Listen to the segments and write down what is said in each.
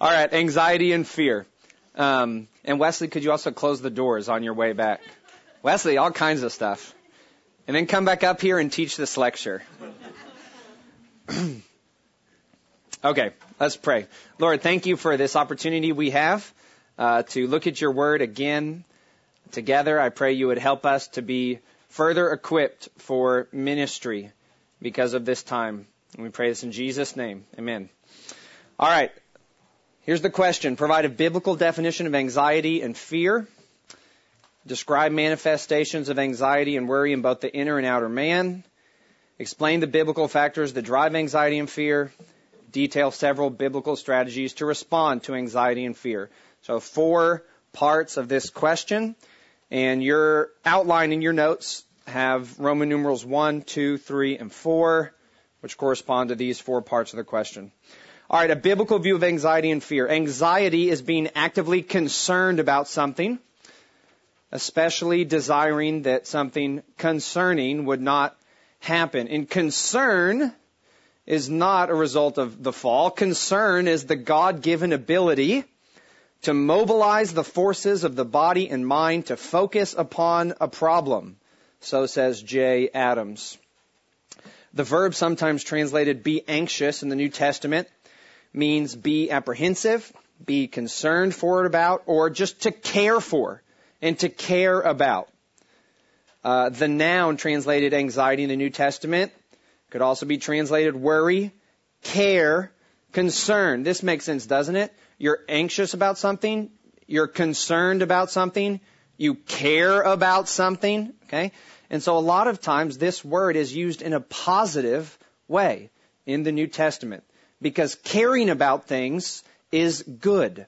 All right, anxiety and fear. Um, and Wesley, could you also close the doors on your way back? Wesley, all kinds of stuff. And then come back up here and teach this lecture. okay, let's pray. Lord, thank you for this opportunity we have uh, to look at your word again together. I pray you would help us to be further equipped for ministry because of this time. And we pray this in Jesus' name. Amen. All right. Here's the question. Provide a biblical definition of anxiety and fear. Describe manifestations of anxiety and worry in both the inner and outer man. Explain the biblical factors that drive anxiety and fear. Detail several biblical strategies to respond to anxiety and fear. So four parts of this question. And your outline in your notes have Roman numerals 1, 2, 3, and 4, which correspond to these four parts of the question. All right, a biblical view of anxiety and fear. Anxiety is being actively concerned about something, especially desiring that something concerning would not happen. And concern is not a result of the fall. Concern is the God-given ability to mobilize the forces of the body and mind to focus upon a problem. So says J. Adams. The verb sometimes translated be anxious in the New Testament means be apprehensive, be concerned for it about, or just to care for and to care about. Uh, the noun translated anxiety in the New Testament could also be translated worry, care, concern. This makes sense, doesn't it? You're anxious about something. You're concerned about something. You care about something. Okay? And so a lot of times this word is used in a positive way in the New Testament because caring about things is good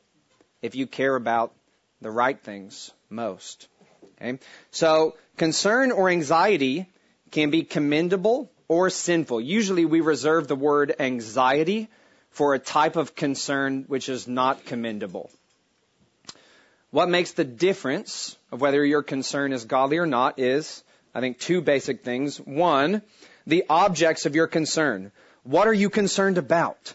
if you care about the right things most. Okay? So concern or anxiety can be commendable or sinful. Usually we reserve the word anxiety for a type of concern which is not commendable. What makes the difference of whether your concern is godly or not is, I think, two basic things. One, the objects of your concern. What are you concerned about?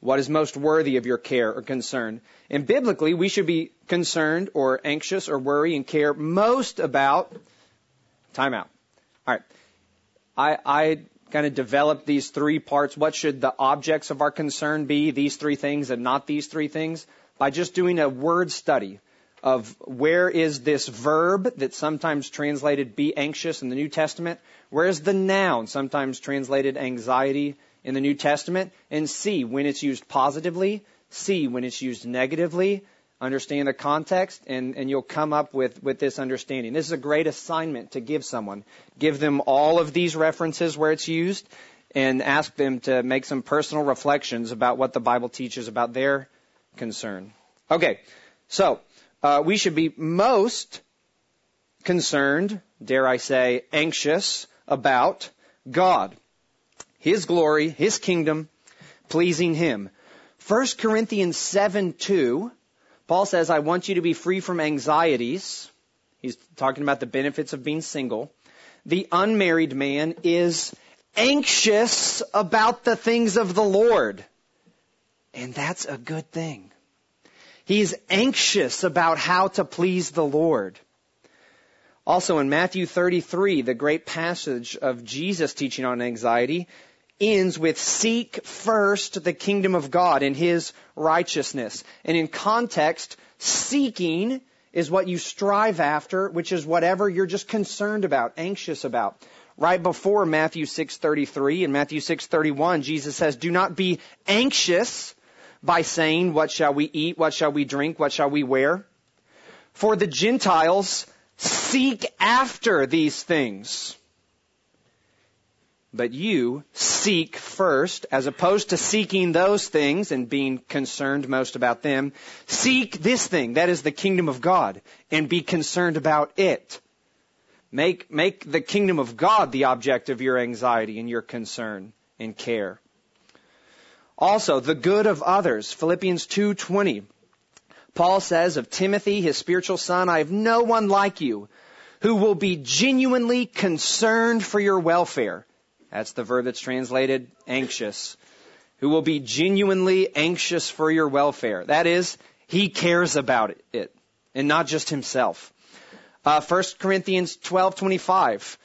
What is most worthy of your care or concern? And biblically, we should be concerned or anxious or worry and care most about time out. All right. I, I kind of developed these three parts. What should the objects of our concern be? These three things and not these three things by just doing a word study of where is this verb that's sometimes translated be anxious in the New Testament? Where is the noun sometimes translated anxiety in the New Testament? And see when it's used positively, see when it's used negatively, understand the context, and, and you'll come up with, with this understanding. This is a great assignment to give someone. Give them all of these references where it's used and ask them to make some personal reflections about what the Bible teaches about their concern. Okay, so uh, we should be most concerned, dare I say, anxious about God, His glory, His kingdom, pleasing Him. 1 Corinthians 7 2 Paul says, I want you to be free from anxieties. He's talking about the benefits of being single. The unmarried man is anxious about the things of the Lord. And that's a good thing. He's anxious about how to please the Lord. Also in Matthew 33, the great passage of Jesus teaching on anxiety, ends with seek first the kingdom of God and his righteousness. And in context, seeking is what you strive after, which is whatever you're just concerned about, anxious about. Right before Matthew 6:33 and Matthew 6:31, Jesus says, "Do not be anxious by saying, what shall we eat, what shall we drink, what shall we wear? For the Gentiles seek after these things." But you seek first, as opposed to seeking those things and being concerned most about them, seek this thing, that is the kingdom of God, and be concerned about it. Make, make the kingdom of God the object of your anxiety and your concern and care. Also, the good of others, Philippians 2.20. Paul says of Timothy, his spiritual son, I have no one like you who will be genuinely concerned for your welfare that's the verb that's translated anxious. who will be genuinely anxious for your welfare. That is, he cares about it, and not just himself. Uh, 1 Corinthians 12:25.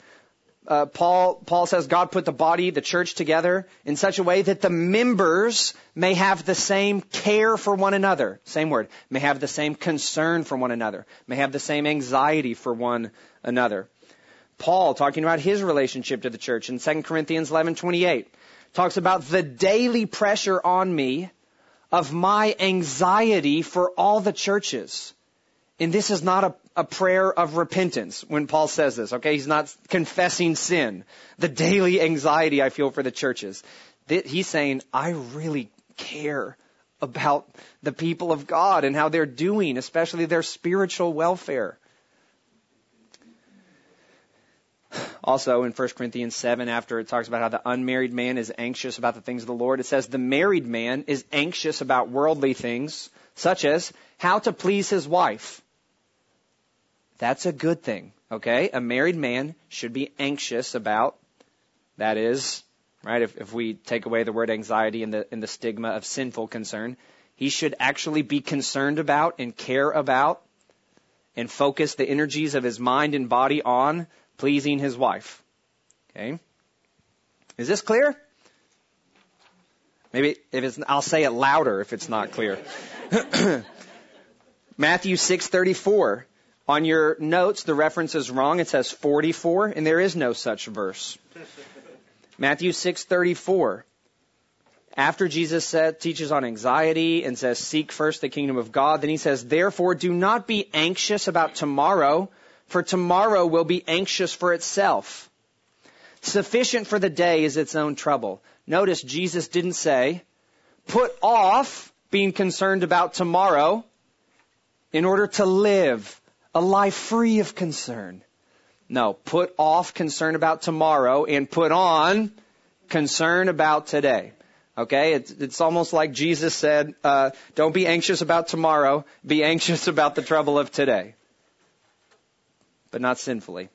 Uh, Paul Paul says God put the body, the church together in such a way that the members may have the same care for one another. Same word. May have the same concern for one another. May have the same anxiety for one another. Paul talking about his relationship to the church in 2 Corinthians 11:28 talks about the daily pressure on me of my anxiety for all the churches. And this is not a, a, prayer of repentance when Paul says this, okay? He's not confessing sin. The daily anxiety I feel for the churches. He's saying, I really care about the people of God and how they're doing, especially their spiritual welfare. Also in 1 Corinthians 7, after it talks about how the unmarried man is anxious about the things of the Lord, it says the married man is anxious about worldly things, such as how to please his wife. That's a good thing, okay? A married man should be anxious about, that is, right, if, if we take away the word anxiety and the, and the stigma of sinful concern, he should actually be concerned about and care about and focus the energies of his mind and body on pleasing his wife. Okay? Is this clear? Maybe if it's, I'll say it louder if it's not clear. Matthew 6:34. On your notes, the reference is wrong. It says 44, and there is no such verse. Matthew 6:34. After Jesus said, teaches on anxiety and says, "Seek first the kingdom of God," then he says, "Therefore, do not be anxious about tomorrow." For tomorrow will be anxious for itself. Sufficient for the day is its own trouble. Notice Jesus didn't say, put off being concerned about tomorrow in order to live a life free of concern. No, put off concern about tomorrow and put on concern about today. Okay, it's, it's almost like Jesus said, uh, don't be anxious about tomorrow, be anxious about the trouble of today but not sinfully,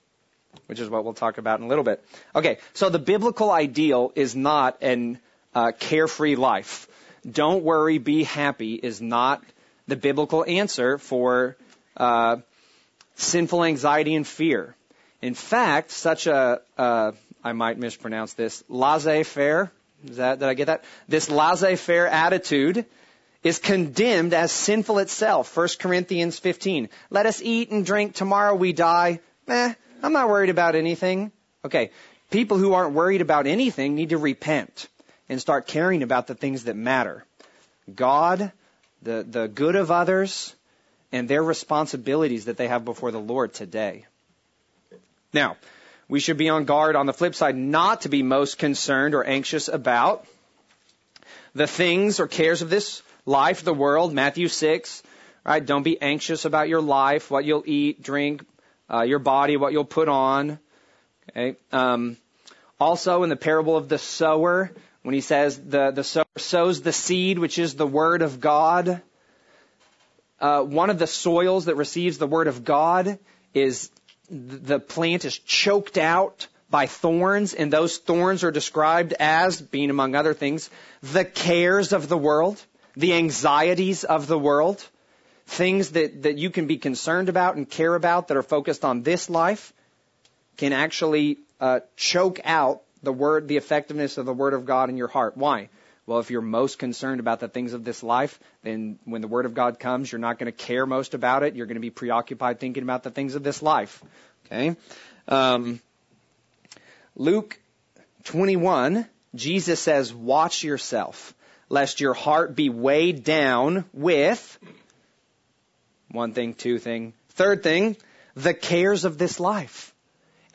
which is what we'll talk about in a little bit. Okay, so the biblical ideal is not an uh, carefree life. Don't worry, be happy is not the biblical answer for uh, sinful anxiety and fear. In fact, such a uh, I might mispronounce this laissez-faire. Is that did I get that? This laissez-faire attitude is condemned as sinful itself. 1 Corinthians 15. Let us eat and drink. Tomorrow we die. Eh, I'm not worried about anything. Okay. People who aren't worried about anything need to repent and start caring about the things that matter. God, the, the good of others, and their responsibilities that they have before the Lord today. Now, we should be on guard on the flip side not to be most concerned or anxious about the things or cares of this life, the world, Matthew 6, right? Don't be anxious about your life, what you'll eat, drink, uh, your body, what you'll put on. Okay. Um, also in the parable of the sower, when he says the, the sower sows the seed, which is the word of God, uh, one of the soils that receives the word of God is the plant is choked out by thorns, and those thorns are described as, being among other things, the cares of the world the anxieties of the world, things that, that you can be concerned about and care about that are focused on this life, can actually uh, choke out the word, the effectiveness of the word of God in your heart. Why? Well, if you're most concerned about the things of this life, then when the word of God comes, you're not going to care most about it. You're going to be preoccupied thinking about the things of this life. Okay. Um, Luke 21, Jesus says, "Watch yourself." Lest your heart be weighed down with one thing, two thing, third thing, the cares of this life.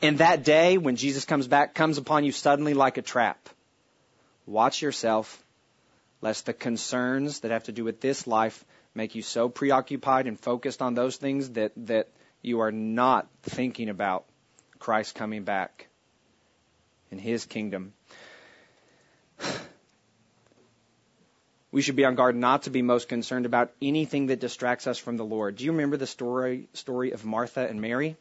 And that day when Jesus comes back comes upon you suddenly like a trap. Watch yourself lest the concerns that have to do with this life make you so preoccupied and focused on those things that, that you are not thinking about Christ coming back in His kingdom. We should be on guard not to be most concerned about anything that distracts us from the Lord. Do you remember the story story of Martha and Mary?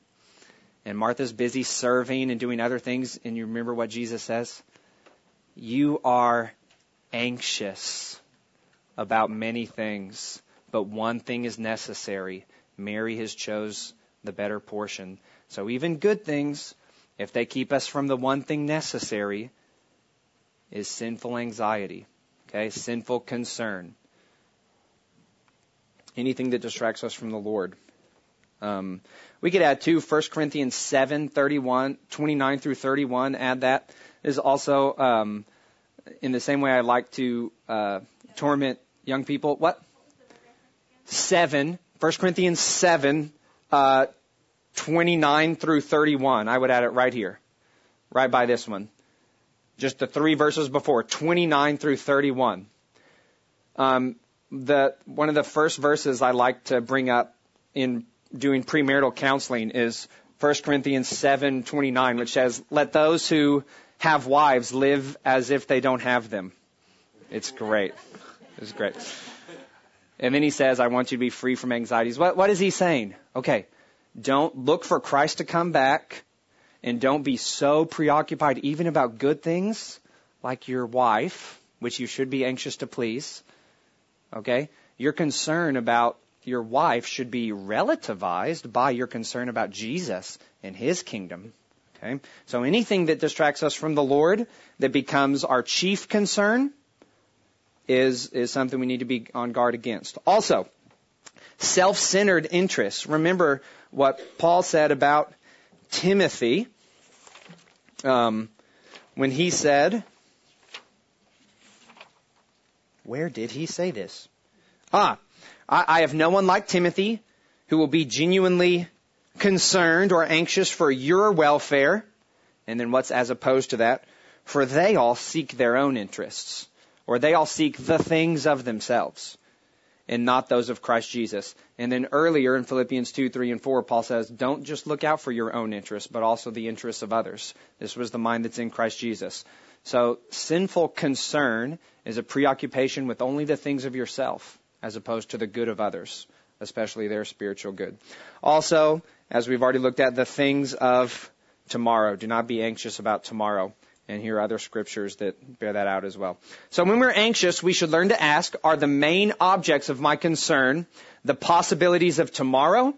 And Martha's busy serving and doing other things, and you remember what Jesus says? You are anxious about many things, but one thing is necessary. Mary has chose the better portion. So even good things, if they keep us from the one thing necessary, is sinful anxiety. Okay, sinful concern. Anything that distracts us from the Lord. Um, we could add too, 1 Corinthians 7, 31, 29 through 31, add that. Is also, um, in the same way I like to, uh, torment young people. What? 7, 1 Corinthians 7, uh, 29 through 31. I would add it right here. Right by this one. Just the three verses before, 29 through 31. Um, the, one of the first verses I like to bring up in doing premarital counseling is 1 Corinthians 7:29 which says let those who have wives live as if they don't have them. It's great. It's great. And then he says I want you to be free from anxieties. What what is he saying? Okay. Don't look for Christ to come back and don't be so preoccupied even about good things like your wife, which you should be anxious to please. Okay? Your concern about your wife should be relativized by your concern about Jesus and his kingdom. Okay? So anything that distracts us from the Lord that becomes our chief concern is, is something we need to be on guard against. Also, self-centered interests. Remember what Paul said about Timothy um, when he said, where did he say this? Ah, I, I have no one like Timothy who will be genuinely concerned or anxious for your welfare. And then what's as opposed to that? For they all seek their own interests, or they all seek the things of themselves, and not those of Christ Jesus. And then earlier in Philippians 2, 3, and 4, Paul says, don't just look out for your own interests, but also the interests of others. This was the mind that's in Christ Jesus. So sinful concern is a preoccupation with only the things of yourself as opposed to the good of others, especially their spiritual good. Also, as we've already looked at, the things of tomorrow. Do not be anxious about tomorrow. And here are other scriptures that bear that out as well. So when we're anxious, we should learn to ask, are the main objects of my concern the possibilities of tomorrow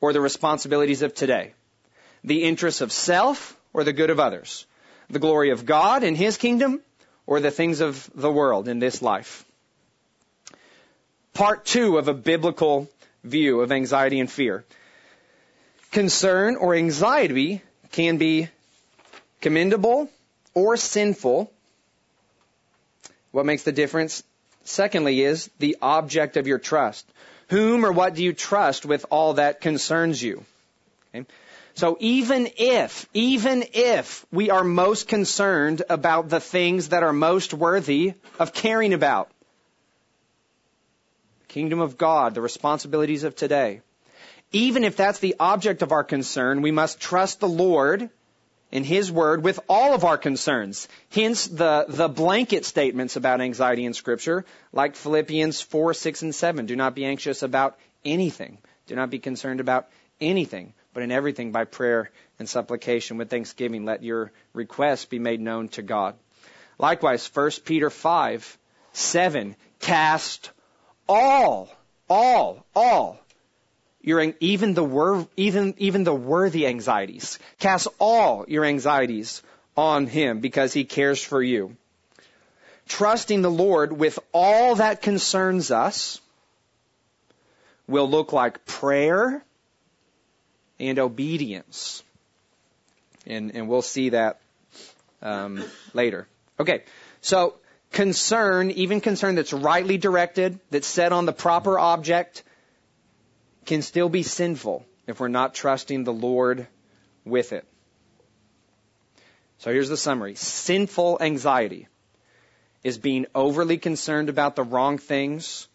or the responsibilities of today? The interests of self or the good of others? The glory of God and His kingdom or the things of the world in this life? part two of a biblical view of anxiety and fear. Concern or anxiety can be commendable or sinful. What makes the difference? Secondly, is the object of your trust. Whom or what do you trust with all that concerns you? Okay. So even if, even if we are most concerned about the things that are most worthy of caring about, the kingdom of God, the responsibilities of today. Even if that's the object of our concern, we must trust the Lord in His Word with all of our concerns. Hence the, the blanket statements about anxiety in Scripture, like Philippians 4, 6, and 7. Do not be anxious about anything. Do not be concerned about anything, but in everything by prayer and supplication with thanksgiving, let your requests be made known to God. Likewise, 1 Peter 5, 7, cast all, all, all your even the wor- even even the worthy anxieties. Cast all your anxieties on him because he cares for you. Trusting the Lord with all that concerns us will look like prayer and obedience. And, and we'll see that um, later. Okay, so concern, even concern that's rightly directed, that's set on the proper object, can still be sinful if we're not trusting the Lord with it. So here's the summary. Sinful anxiety is being overly concerned about the wrong things,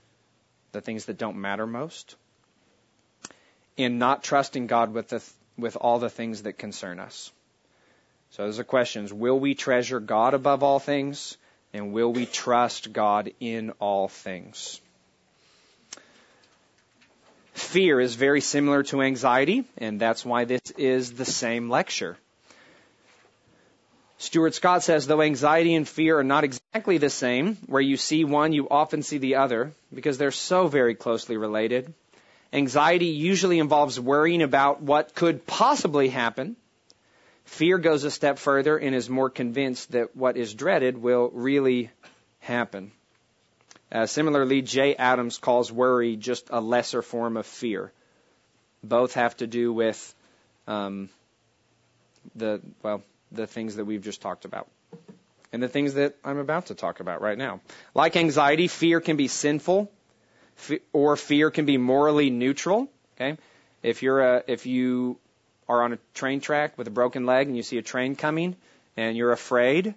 the things that don't matter most, and not trusting God with the, with all the things that concern us. So those are questions. Will we treasure God above all things? And will we trust God in all things? Fear is very similar to anxiety, and that's why this is the same lecture. Stuart Scott says, though anxiety and fear are not exactly the same, where you see one, you often see the other, because they're so very closely related. Anxiety usually involves worrying about what could possibly happen. Fear goes a step further and is more convinced that what is dreaded will really happen. Uh, similarly, Jay Adams calls worry just a lesser form of fear. Both have to do with um, the well, the things that we've just talked about. And the things that I'm about to talk about right now. Like anxiety, fear can be sinful, or fear can be morally neutral. Okay, if you're a, if you are on a train track with a broken leg and you see a train coming and you're afraid,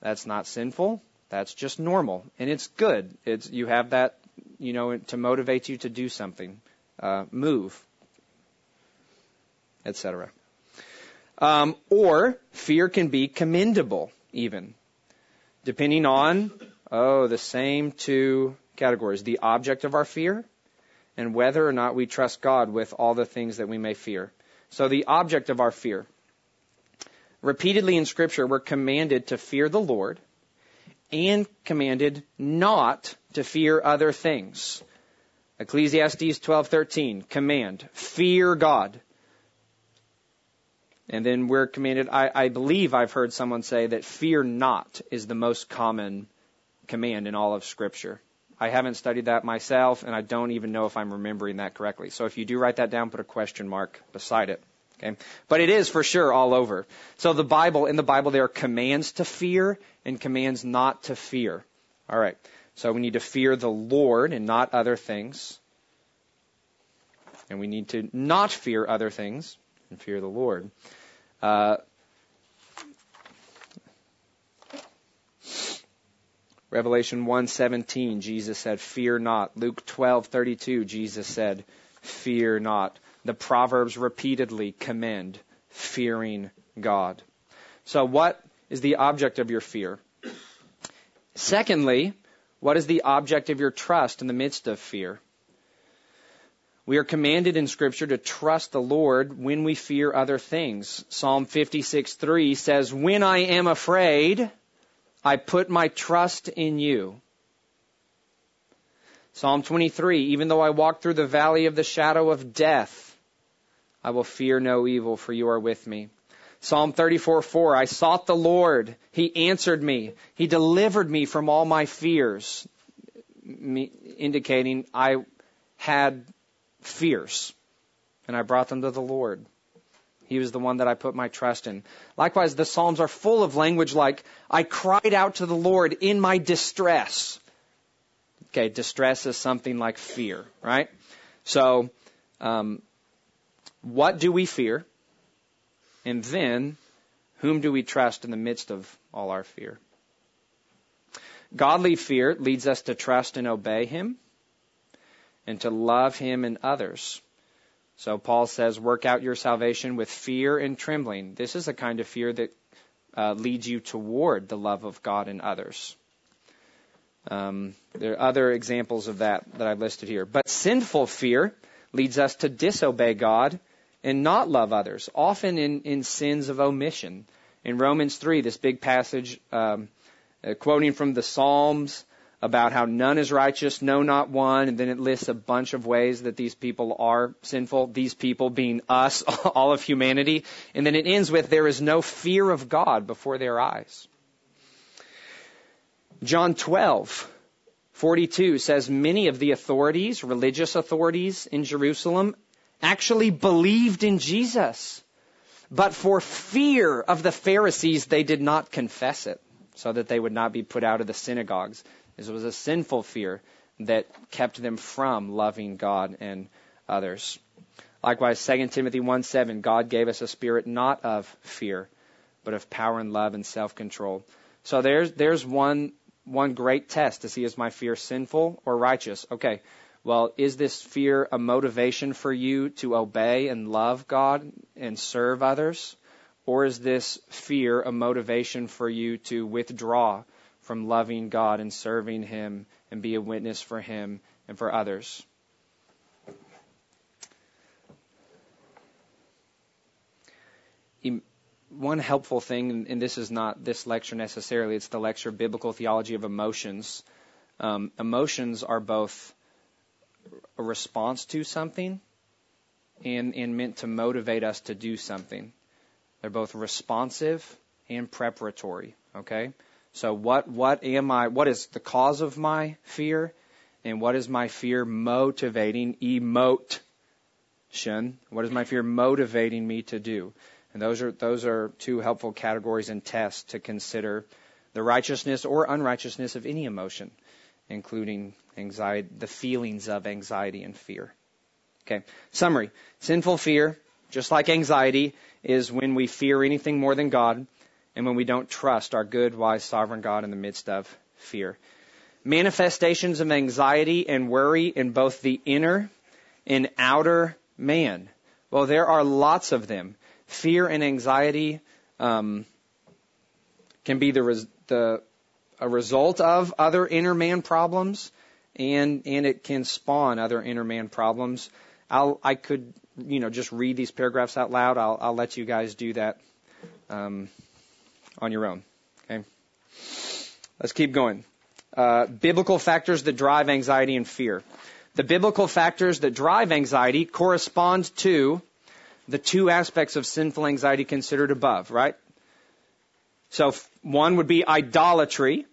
that's not sinful. That's just normal, and it's good. It's you have that, you know, to motivate you to do something, uh, move, etc. Um, or fear can be commendable, even, depending on, oh, the same two categories the object of our fear and whether or not we trust God with all the things that we may fear. So, the object of our fear. Repeatedly in Scripture, we're commanded to fear the Lord and commanded not to fear other things. Ecclesiastes 12:13 command fear God and then we're commanded, I, I believe I've heard someone say that fear not is the most common command in all of Scripture. I haven't studied that myself, and I don't even know if I'm remembering that correctly. So if you do write that down, put a question mark beside it. Okay? But it is for sure all over. So the Bible, in the Bible, there are commands to fear and commands not to fear. All right. So we need to fear the Lord and not other things. And we need to not fear other things and fear the Lord. Uh, Revelation 1:17 Jesus said fear not. Luke 12:32 Jesus said fear not. The proverbs repeatedly commend fearing God. So what is the object of your fear? Secondly, what is the object of your trust in the midst of fear? We are commanded in Scripture to trust the Lord when we fear other things. Psalm 56:3 says, "When I am afraid, I put my trust in you." Psalm 23, "Even though I walk through the valley of the shadow of death, I will fear no evil, for you are with me." Psalm 34:4, "I sought the Lord; he answered me. He delivered me from all my fears." indicating I had fears, and I brought them to the Lord. He was the one that I put my trust in. Likewise, the Psalms are full of language like, I cried out to the Lord in my distress. Okay, distress is something like fear, right? So, um, what do we fear? And then, whom do we trust in the midst of all our fear? Godly fear leads us to trust and obey Him and to love him and others. So Paul says, work out your salvation with fear and trembling. This is the kind of fear that uh, leads you toward the love of God and others. Um, there are other examples of that that I've listed here. But sinful fear leads us to disobey God and not love others, often in, in sins of omission. In Romans 3, this big passage, um, uh, quoting from the Psalms, about how none is righteous, no, not one, and then it lists a bunch of ways that these people are sinful, these people being us, all of humanity, and then it ends with, there is no fear of God before their eyes. John 12, 42 says, many of the authorities, religious authorities in Jerusalem, actually believed in Jesus. But for fear of the Pharisees, they did not confess it, so that they would not be put out of the synagogues. This was a sinful fear that kept them from loving God and others. Likewise, 2 Timothy 1 7, God gave us a spirit not of fear, but of power and love and self control. So there's, there's one, one great test to see is my fear sinful or righteous? Okay, well, is this fear a motivation for you to obey and love God and serve others? Or is this fear a motivation for you to withdraw from loving God and serving Him and be a witness for Him and for others. one helpful thing, and this is not this lecture necessarily, it's the lecture Biblical Theology of Emotions. Um, emotions are both a response to something and, and meant to motivate us to do something. They're both responsive and preparatory. Okay? So what what am I what is the cause of my fear? And what is my fear motivating? Emote what is my fear motivating me to do? And those are those are two helpful categories and tests to consider the righteousness or unrighteousness of any emotion, including anxiety, the feelings of anxiety and fear. Okay. Summary. Sinful fear, just like anxiety, is when we fear anything more than God and when we don't trust our good, wise, sovereign God in the midst of fear. Manifestations of anxiety and worry in both the inner and outer man? Well, there are lots of them. Fear and anxiety um, can be the, res- the a result of other inner man problems, and and it can spawn other inner man problems. I'll I could you know just read these paragraphs out loud. I'll I'll let you guys do that um, on your own. Okay. Let's keep going. Uh, biblical factors that drive anxiety and fear. The biblical factors that drive anxiety correspond to the two aspects of sinful anxiety considered above, right? So one would be idolatry,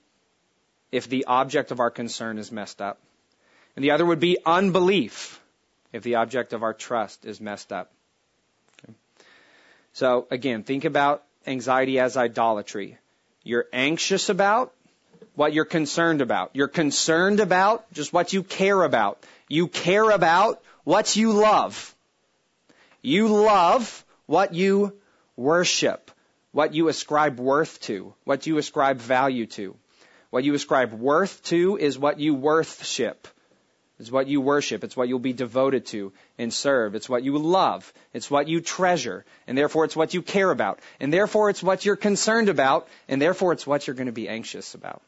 if the object of our concern is messed up. And the other would be unbelief, if the object of our trust is messed up. Okay. So again, think about anxiety as idolatry. You're anxious about what you're concerned about. You're concerned about just what you care about. You care about what you love. You love what you worship, what you ascribe worth to, what you ascribe value to. What you ascribe worth to is what you worship. It's what you worship. It's what you'll be devoted to and serve. It's what you love. It's what you treasure. And therefore it's what you care about. And therefore it's what you're concerned about. And therefore it's what you're going to be anxious about.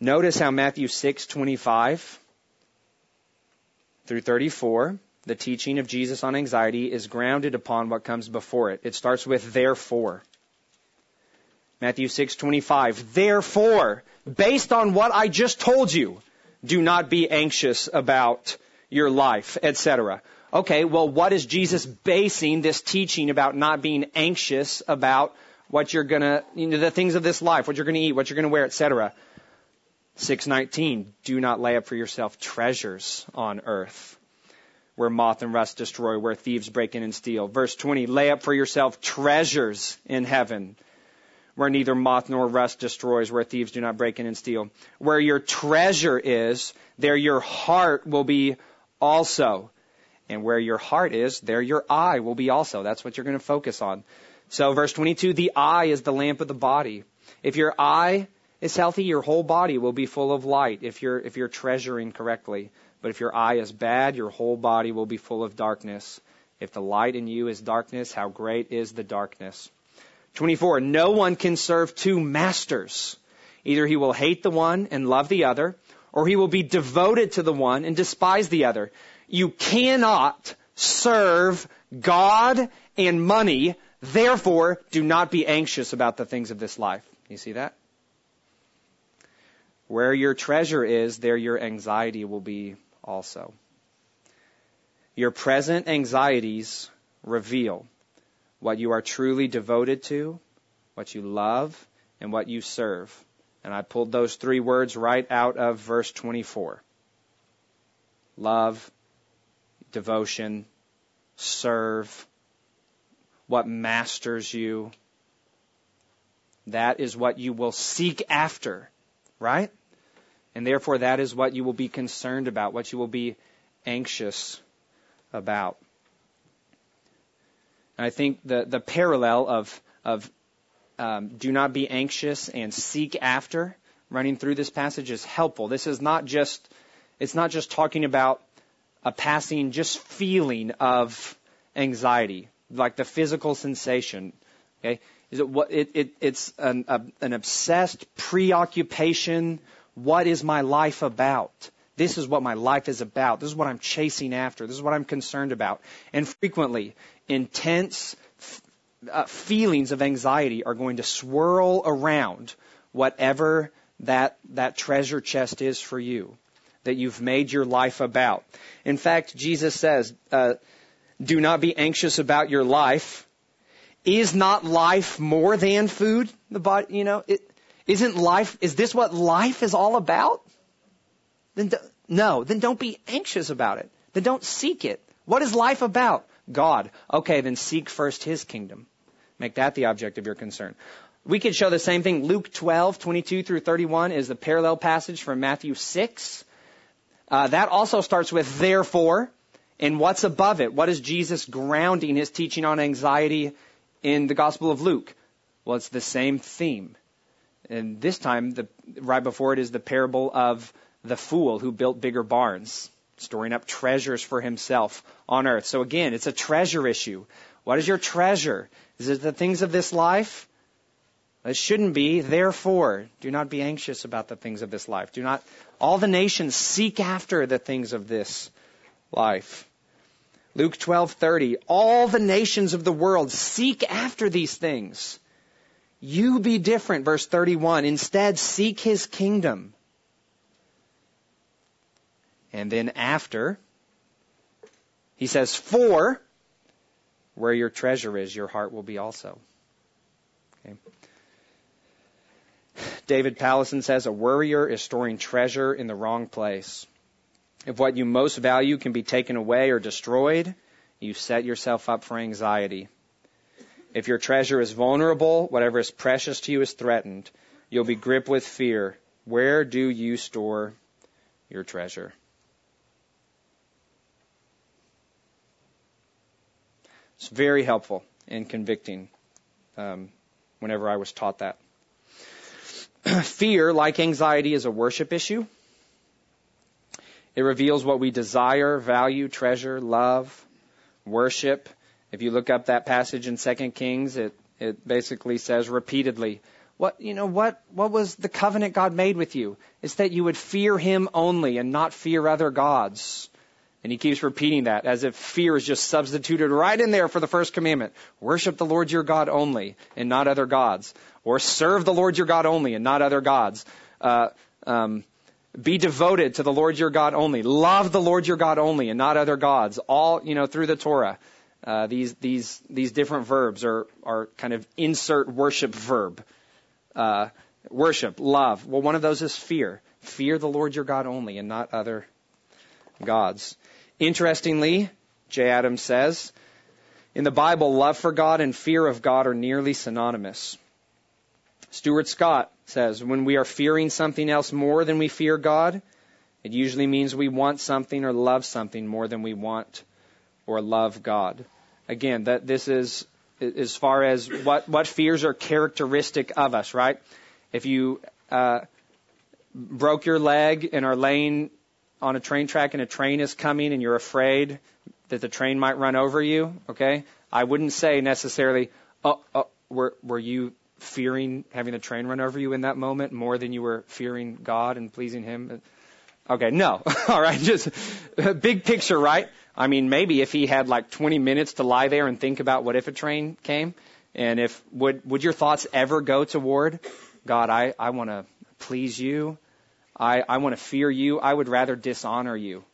Notice how Matthew 6:25 through 34, the teaching of Jesus on anxiety is grounded upon what comes before it. It starts with therefore. Matthew 6:25, therefore, based on what I just told you, do not be anxious about your life, etc. Okay, well, what is Jesus basing this teaching about not being anxious about what you're gonna, you know, the things of this life, what you're gonna eat, what you're gonna wear, etc. 619, do not lay up for yourself treasures on earth where moth and rust destroy, where thieves break in and steal. Verse 20, lay up for yourself treasures in heaven where neither moth nor rust destroys, where thieves do not break in and steal. Where your treasure is, there your heart will be also. And where your heart is, there your eye will be also. That's what you're going to focus on. So verse 22, the eye is the lamp of the body. If your eye is healthy, your whole body will be full of light if you're, if you're treasuring correctly. But if your eye is bad, your whole body will be full of darkness. If the light in you is darkness, how great is the darkness? 24. No one can serve two masters. Either he will hate the one and love the other, or he will be devoted to the one and despise the other. You cannot serve God and money. Therefore, do not be anxious about the things of this life. You see that? Where your treasure is, there your anxiety will be also. Your present anxieties reveal what you are truly devoted to, what you love, and what you serve. And I pulled those three words right out of verse 24. Love, devotion, serve, what masters you. That is what you will seek after right? And therefore, that is what you will be concerned about, what you will be anxious about. And I think the, the parallel of, of um, do not be anxious and seek after running through this passage is helpful. This is not just, it's not just talking about a passing just feeling of anxiety, like the physical sensation. Okay? Is it what it, it it's an a, an obsessed preoccupation. What is my life about? This is what my life is about. This is what I'm chasing after. This is what I'm concerned about. And frequently, intense uh, feelings of anxiety are going to swirl around whatever that, that treasure chest is for you that you've made your life about. In fact, Jesus says, uh, do not be anxious about your life. Is not life more than food? The body, you know, isn't life, is this what life is all about? Then, do, no, then don't be anxious about it. Then don't seek it. What is life about? God. Okay, then seek first His kingdom. Make that the object of your concern. We could show the same thing. Luke 12, 22 through 31 is the parallel passage from Matthew 6. Uh, that also starts with therefore, and what's above it? What is Jesus grounding his teaching on anxiety in the Gospel of Luke? Well, it's the same theme. And this time, the, right before it is the parable of the fool who built bigger barns, storing up treasures for himself on earth. So again, it's a treasure issue. What is your treasure? Is it the things of this life? It shouldn't be. Therefore, do not be anxious about the things of this life. Do not, all the nations seek after the things of this life. Luke 12:30 All the nations of the world seek after these things. You be different verse 31 instead seek his kingdom. And then after he says for where your treasure is your heart will be also. Okay. David Powlison says a worrier is storing treasure in the wrong place. If what you most value can be taken away or destroyed, you set yourself up for anxiety. If your treasure is vulnerable, whatever is precious to you is threatened, you'll be gripped with fear. Where do you store your treasure? It's very helpful and convicting um, whenever I was taught that. Fear, like anxiety, is a worship issue. It reveals what we desire, value, treasure, love, worship. If you look up that passage in 2 Kings, it, it basically says repeatedly, what, you know, what, what was the covenant God made with you? It's that you would fear Him only and not fear other gods. And he keeps repeating that as if fear is just substituted right in there for the first commandment. Worship the Lord your God only and not other gods. Or serve the Lord your God only and not other gods. Uh, um, be devoted to the Lord your God only. Love the Lord your God only and not other gods. All, you know, through the Torah. Uh, these, these, these different verbs are, are kind of insert worship verb. Uh, worship, love. Well, one of those is fear. Fear the Lord your God only and not other gods. Interestingly, J. Adams says, in the Bible, love for God and fear of God are nearly synonymous. Stuart Scott says, when we are fearing something else more than we fear God, it usually means we want something or love something more than we want or love God. Again, that this is as far as what what fears are characteristic of us, right? If you uh, broke your leg and are laying on a train track and a train is coming and you're afraid that the train might run over you, okay? I wouldn't say necessarily, oh, oh were, were you fearing having the train run over you in that moment more than you were fearing God and pleasing Him? Okay, no. All right, just big picture, right? I mean, maybe if he had like 20 minutes to lie there and think about what if a train came, and if would would your thoughts ever go toward God? I I want to please you. I, I want to fear you. I would rather dishonor you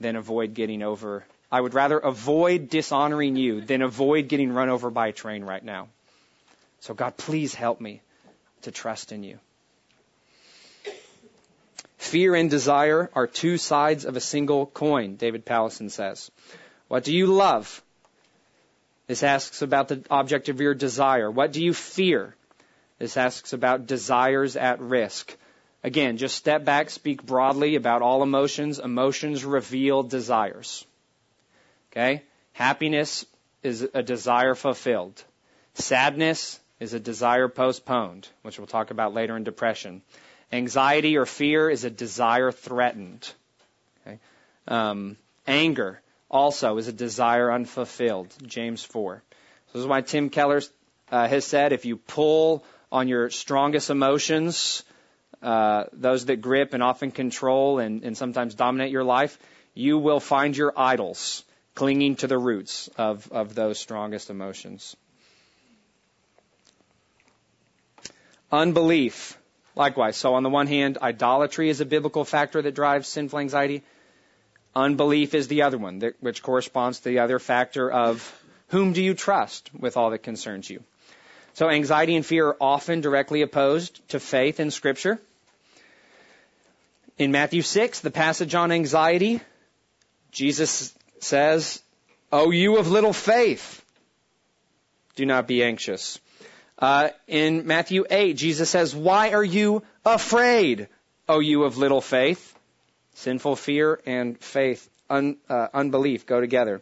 than avoid getting over. I would rather avoid dishonoring you than avoid getting run over by a train right now. So, God, please help me to trust in you. Fear and desire are two sides of a single coin, David Powlison says. What do you love? This asks about the object of your desire. What do you fear? This asks about desires at risk. Again, just step back, speak broadly about all emotions. Emotions reveal desires. Okay? Happiness is a desire fulfilled. Sadness is a desire postponed, which we'll talk about later in depression. Anxiety or fear is a desire threatened. Okay? Um, anger also is a desire unfulfilled. James 4. So this is why Tim Keller uh, has said if you pull on your strongest emotions, uh, those that grip and often control and, and sometimes dominate your life, you will find your idols clinging to the roots of, of those strongest emotions. Unbelief, likewise. So on the one hand, idolatry is a biblical factor that drives sinful anxiety. Unbelief is the other one, which corresponds to the other factor of whom do you trust with all that concerns you. So anxiety and fear are often directly opposed to faith in scripture. In Matthew 6, the passage on anxiety, Jesus says, Oh, you of little faith, do not be anxious. Uh, in Matthew 8, Jesus says, Why are you afraid, O you of little faith? Sinful fear and faith, un, uh, unbelief go together.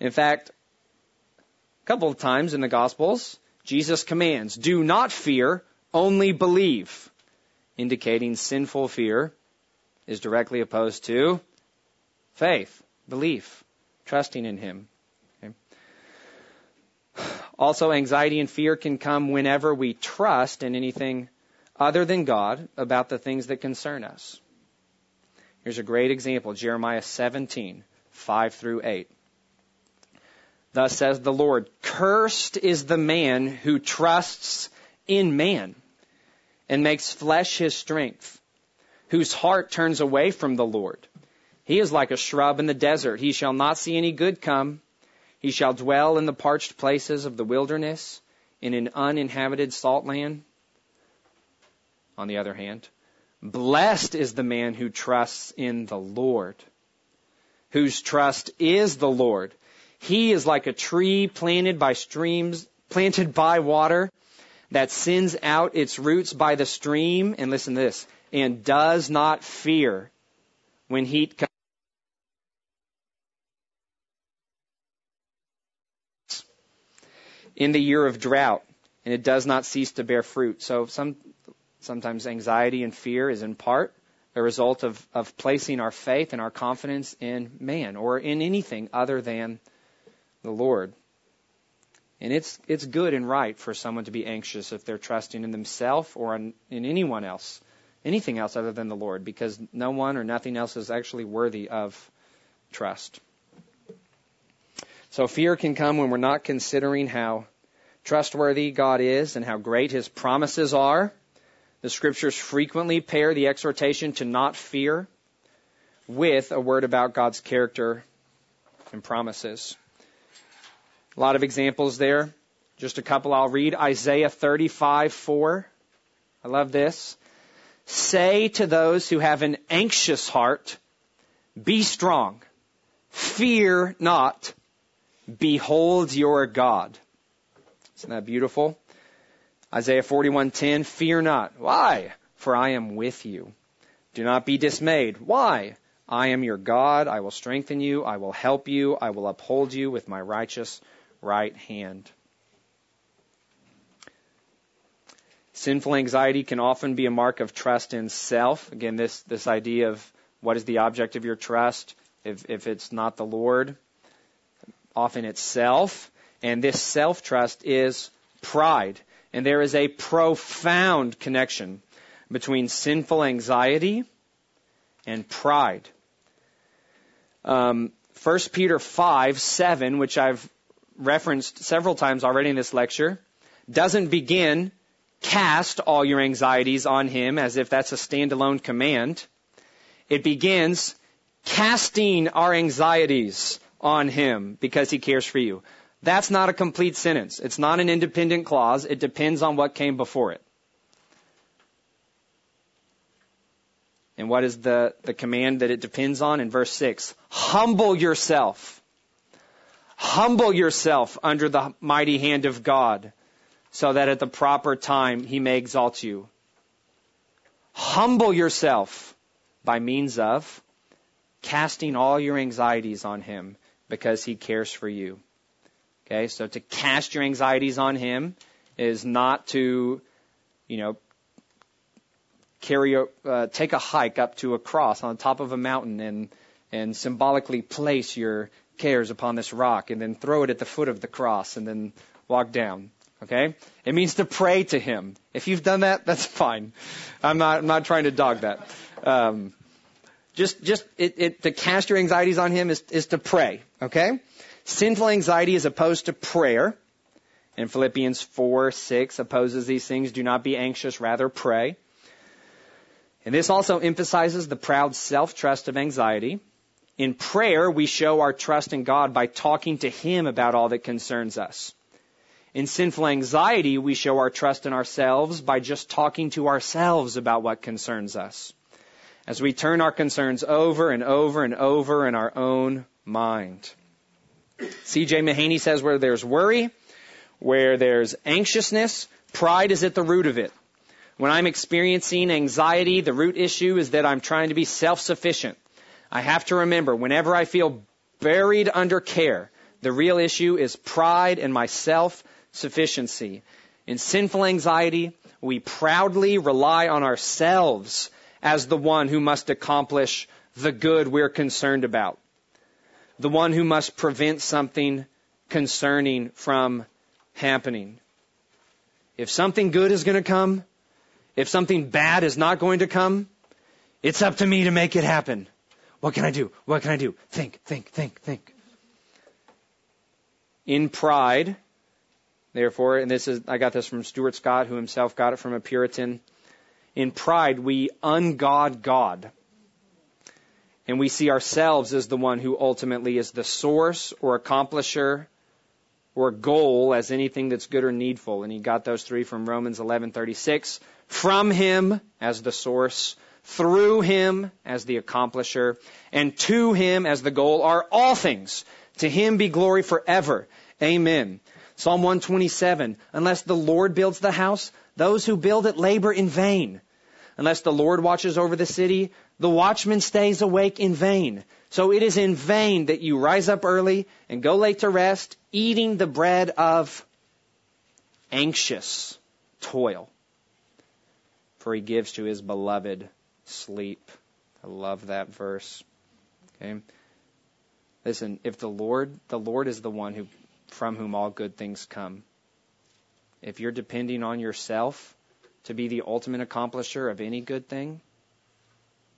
In fact, a couple of times in the Gospels, Jesus commands, Do not fear, only believe, indicating sinful fear is directly opposed to faith, belief, trusting in Him. Okay. Also, anxiety and fear can come whenever we trust in anything other than God about the things that concern us. Here's a great example Jeremiah 17, 5 through 8. Thus says the Lord, Cursed is the man who trusts in man and makes flesh his strength, whose heart turns away from the Lord. He is like a shrub in the desert. He shall not see any good come. He shall dwell in the parched places of the wilderness, in an uninhabited salt land. On the other hand, blessed is the man who trusts in the Lord, whose trust is the Lord. He is like a tree planted by streams, planted by water that sends out its roots by the stream. And listen to this, and does not fear when heat comes. In the year of drought, and it does not cease to bear fruit. So some, sometimes anxiety and fear is in part a result of, of placing our faith and our confidence in man or in anything other than the Lord. And it's, it's good and right for someone to be anxious if they're trusting in themselves or in, in anyone else, anything else other than the Lord, because no one or nothing else is actually worthy of trust. So fear can come when we're not considering how trustworthy God is and how great his promises are. The scriptures frequently pair the exhortation to not fear with a word about God's character and promises. A lot of examples there. Just a couple I'll read. Isaiah 35, 4. I love this. Say to those who have an anxious heart, be strong. Fear not. Behold your God. Isn't that beautiful? Isaiah 41:10 Fear not. Why? For I am with you. Do not be dismayed. Why? I am your God. I will strengthen you. I will help you. I will uphold you with my righteous right hand. Sinful anxiety can often be a mark of trust in self. Again, this, this idea of what is the object of your trust. If, if it's not the Lord, often it's self. And this self trust is pride. And there is a profound connection between sinful anxiety and pride. Um, 1 Peter 5, 7, which I've referenced several times already in this lecture, doesn't begin cast all your anxieties on him as if that's a standalone command. It begins casting our anxieties on him because he cares for you. That's not a complete sentence. It's not an independent clause. It depends on what came before it. And what is the, the command that it depends on? In verse 6, humble yourself Humble yourself under the mighty hand of God so that at the proper time he may exalt you. Humble yourself by means of casting all your anxieties on him because he cares for you. Okay, so to cast your anxieties on him is not to, you know, carry a, uh, take a hike up to a cross on top of a mountain and, and symbolically place your cares upon this rock and then throw it at the foot of the cross and then walk down. Okay? It means to pray to him. If you've done that, that's fine. I'm not, I'm not trying to dog that. Um, just, just, it, it, to cast your anxieties on Him is, is to pray, okay? Sinful anxiety is opposed to prayer. And Philippians 4, 6 opposes these things. Do not be anxious, rather pray. And this also emphasizes the proud self-trust of anxiety. In prayer, we show our trust in God by talking to Him about all that concerns us. In sinful anxiety, we show our trust in ourselves by just talking to ourselves about what concerns us. As we turn our concerns over and over and over in our own mind. C.J. Mahaney says where there's worry, where there's anxiousness, pride is at the root of it. When I'm experiencing anxiety, the root issue is that I'm trying to be self-sufficient. I have to remember whenever I feel buried under care, the real issue is pride and my self-sufficiency. In sinful anxiety, we proudly rely on ourselves as the one who must accomplish the good we're concerned about. The one who must prevent something concerning from happening. If something good is going to come, if something bad is not going to come, it's up to me to make it happen. What can I do? What can I do? Think, think, think, think. In pride, therefore, and this is, I got this from Stuart Scott, who himself got it from a Puritan. In pride, we ungod God. And we see ourselves as the one who ultimately is the source or accomplisher or goal as anything that's good or needful. And he got those three from Romans 11:36. From him as the source, through him as the accomplisher, and to him as the goal are all things. To him be glory forever. Amen. Psalm 127, unless the Lord builds the house, those who build it labor in vain. Unless the Lord watches over the city, the watchman stays awake in vain. So it is in vain that you rise up early and go late to rest, eating the bread of anxious toil. For he gives to his beloved sleep. I love that verse. Okay. Listen, if the Lord, the Lord is the one who, from whom all good things come. If you're depending on yourself to be the ultimate accomplisher of any good thing,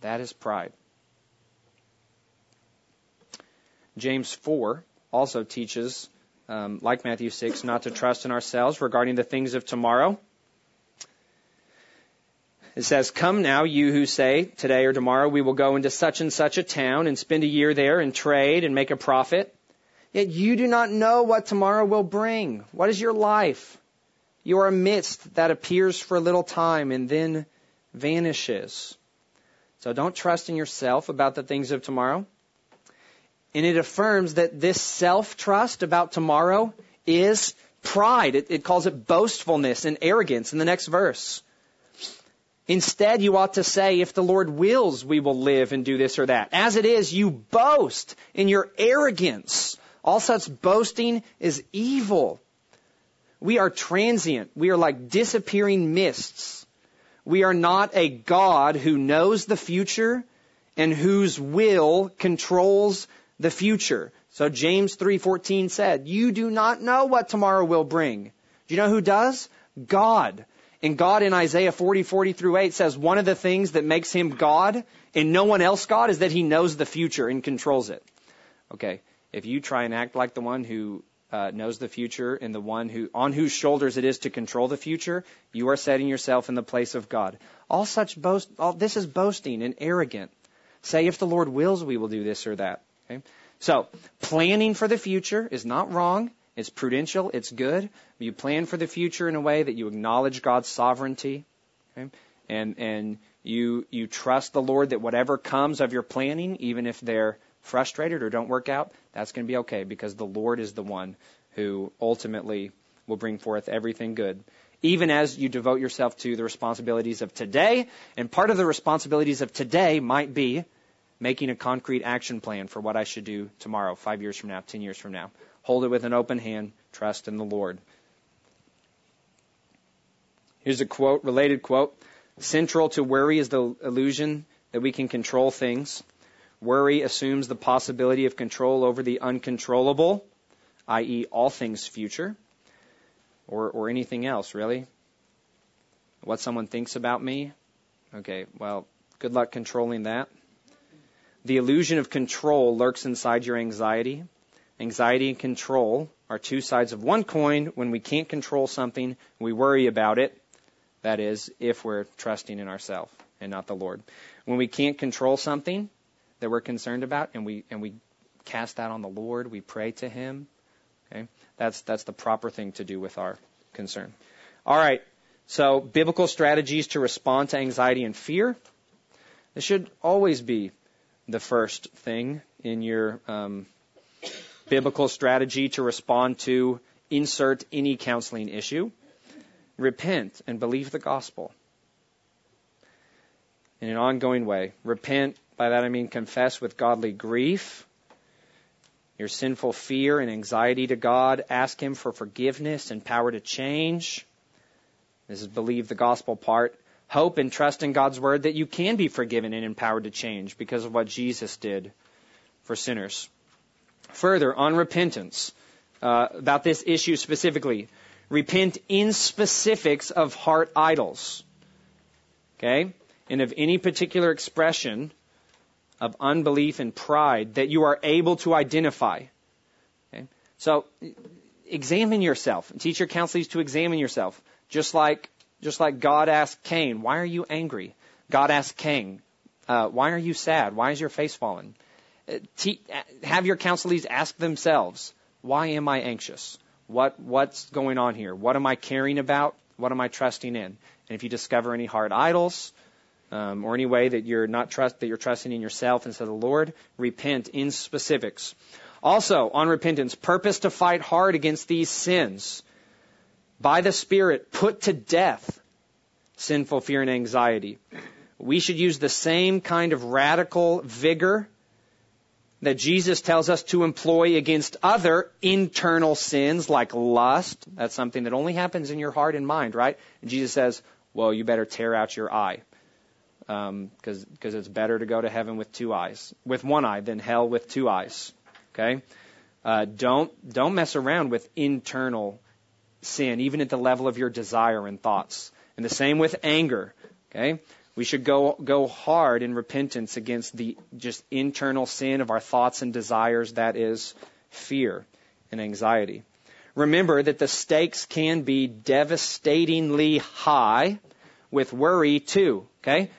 that is pride. James 4 also teaches, um, like Matthew 6, not to trust in ourselves regarding the things of tomorrow it says, Come now, you who say, today or tomorrow we will go into such and such a town and spend a year there and trade and make a profit. Yet you do not know what tomorrow will bring. What is your life? You are a mist that appears for a little time and then vanishes. So don't trust in yourself about the things of tomorrow. And it affirms that this self-trust about tomorrow is pride. It, it calls it boastfulness and arrogance in the next verse. Instead, you ought to say, if the Lord wills, we will live and do this or that. As it is, you boast in your arrogance. All such boasting is evil. We are transient. We are like disappearing mists. We are not a God who knows the future and whose will controls the future. So James 3:14 said, "You do not know what tomorrow will bring." Do you know who does? God. And God in Isaiah 40, 40 through 8 says one of the things that makes him God and no one else God is that he knows the future and controls it. Okay, if you try and act like the one who uh, knows the future and the one who on whose shoulders it is to control the future, you are setting yourself in the place of God. All such boast, all this is boasting and arrogant. Say, if the Lord wills, we will do this or that. Okay? So, planning for the future is not wrong. It's prudential. It's good. You plan for the future in a way that you acknowledge God's sovereignty, okay? and and you you trust the Lord that whatever comes of your planning, even if they're frustrated or don't work out, that's going to be okay because the Lord is the one who ultimately will bring forth everything good. Even as you devote yourself to the responsibilities of today, and part of the responsibilities of today might be making a concrete action plan for what I should do tomorrow, five years from now, ten years from now. Hold it with an open hand. Trust in the Lord. Here's a quote, related quote. Central to worry is the illusion that we can control things. Worry assumes the possibility of control over the uncontrollable, i.e., all things future, or, or anything else, really. What someone thinks about me. Okay, well, good luck controlling that. The illusion of control lurks inside your anxiety. Anxiety and control are two sides of one coin. When we can't control something, we worry about it. That is, if we're trusting in ourselves and not the Lord. When we can't control something that we're concerned about and we and we cast that on the Lord, we pray to him. Okay? That's that's the proper thing to do with our concern. All right. So, biblical strategies to respond to anxiety and fear. This should always be the first thing in your um, biblical strategy to respond to insert any counseling issue. Repent and believe the gospel in an ongoing way. Repent, by that I mean confess with godly grief your sinful fear and anxiety to God. Ask Him for forgiveness and power to change. This is believe the gospel part. Hope and trust in God's word that you can be forgiven and empowered to change because of what Jesus did for sinners. Further, on repentance, uh, about this issue specifically, repent in specifics of heart idols. Okay? And of any particular expression of unbelief and pride that you are able to identify. Okay? So, examine yourself. Teach your counselors to examine yourself. Just like, just like God asked Cain, why are you angry? God asked Cain, uh, why are you sad? Why is your face fallen? Have your counselors ask themselves, why am I anxious? What, what's going on here? What am I caring about? What am I trusting in? And if you discover any hard idols, um, or any way that you're not trust that you're trusting in yourself instead of the Lord, repent in specifics. Also, on repentance, purpose to fight hard against these sins. By the Spirit, put to death sinful fear and anxiety. We should use the same kind of radical vigor that Jesus tells us to employ against other internal sins like lust. That's something that only happens in your heart and mind, right? And Jesus says, well, you better tear out your eye. Because um, cause it's better to go to heaven with two eyes, with one eye, than hell with two eyes. Okay? Uh, don't, don't mess around with internal sin, even at the level of your desire and thoughts. And the same with anger. Okay? We should go, go hard in repentance against the just internal sin of our thoughts and desires, that is fear and anxiety. Remember that the stakes can be devastatingly high with worry too. Okay?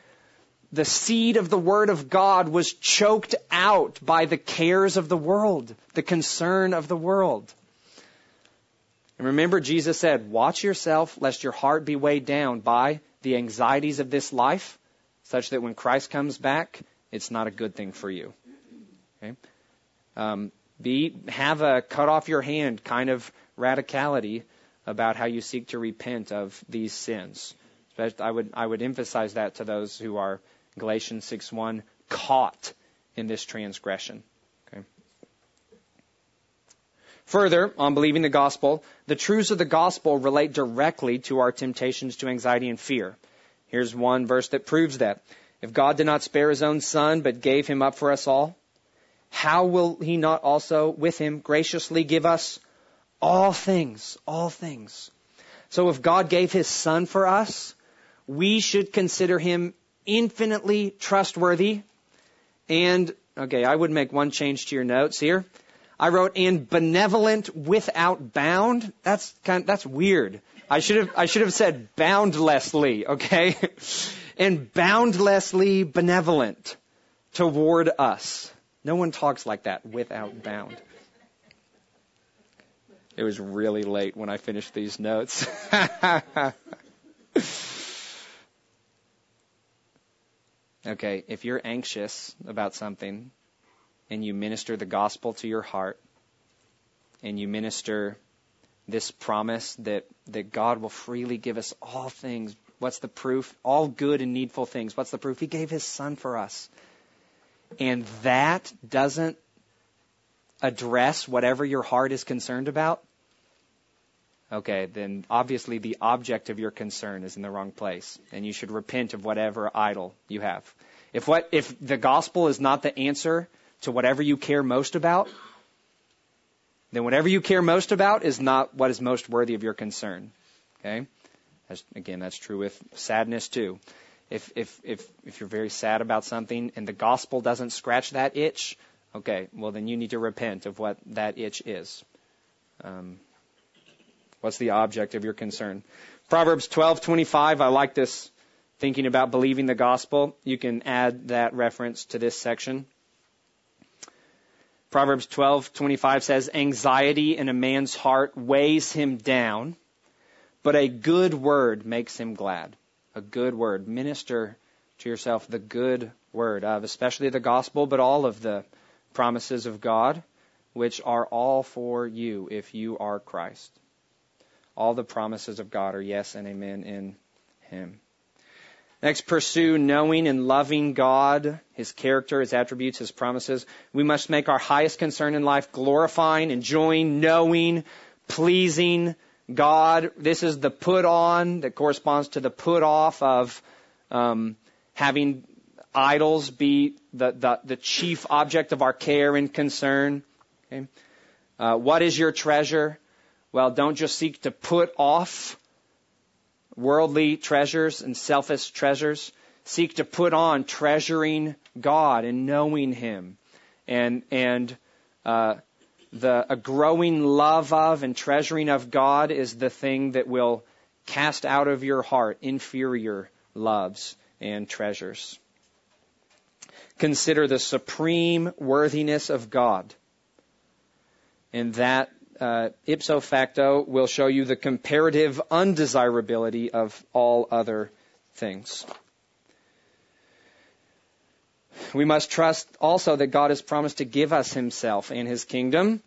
The seed of the Word of God was choked out by the cares of the world, the concern of the world. And remember, Jesus said, Watch yourself, lest your heart be weighed down by the anxieties of this life, such that when Christ comes back, it's not a good thing for you. Okay? Um, be have a cut off your hand kind of radicality about how you seek to repent of these sins. I would I would emphasize that to those who are Galatians 6:1 caught in this transgression. Further, on believing the gospel, the truths of the gospel relate directly to our temptations to anxiety and fear. Here's one verse that proves that. If God did not spare his own son, but gave him up for us all, how will he not also with him graciously give us all things? All things. So if God gave his son for us, we should consider him infinitely trustworthy and, okay, I would make one change to your notes here. I wrote and benevolent without bound. That's kind of, that's weird. I should have I should have said boundlessly, okay? and boundlessly benevolent toward us. No one talks like that without bound. It was really late when I finished these notes. okay, if you're anxious about something, and you minister the gospel to your heart and you minister this promise that, that God will freely give us all things. What's the proof? All good and needful things. What's the proof? He gave his son for us. And that doesn't address whatever your heart is concerned about. Okay, then obviously the object of your concern is in the wrong place, and you should repent of whatever idol you have. If what if the gospel is not the answer to whatever you care most about, then whatever you care most about is not what is most worthy of your concern. Okay? As, again, that's true with sadness too. if, if, if, if you're very sad about something and the gospel doesn't scratch that itch, okay, well then you need to repent of what that itch is. Um, what's the object of your concern? Proverbs 12:25. I like this thinking about believing the gospel. You can add that reference to this section. Proverbs 12:25 says, "Anxiety in a man's heart weighs him down, but a good word makes him glad." A good word. Minister to yourself the good word of especially the gospel, but all of the promises of God, which are all for you if you are Christ. All the promises of God are yes and amen in him. Next, pursue knowing and loving God, His character, His attributes, His promises. We must make our highest concern in life glorifying, enjoying, knowing, pleasing God. This is the put on that corresponds to the put off of um, having idols be the, the, the, chief object of our care and concern. Okay? Uh, what is your treasure? Well, don't just seek to put off worldly treasures and selfish treasures. Seek to put on treasuring God and knowing Him, and and uh, the a growing love of and treasuring of God is the thing that will cast out of your heart inferior loves and treasures. Consider the supreme worthiness of God, and that uh, ipso facto will show you the comparative undesirability of all other things. We must trust also that God has promised to give us Himself and His kingdom.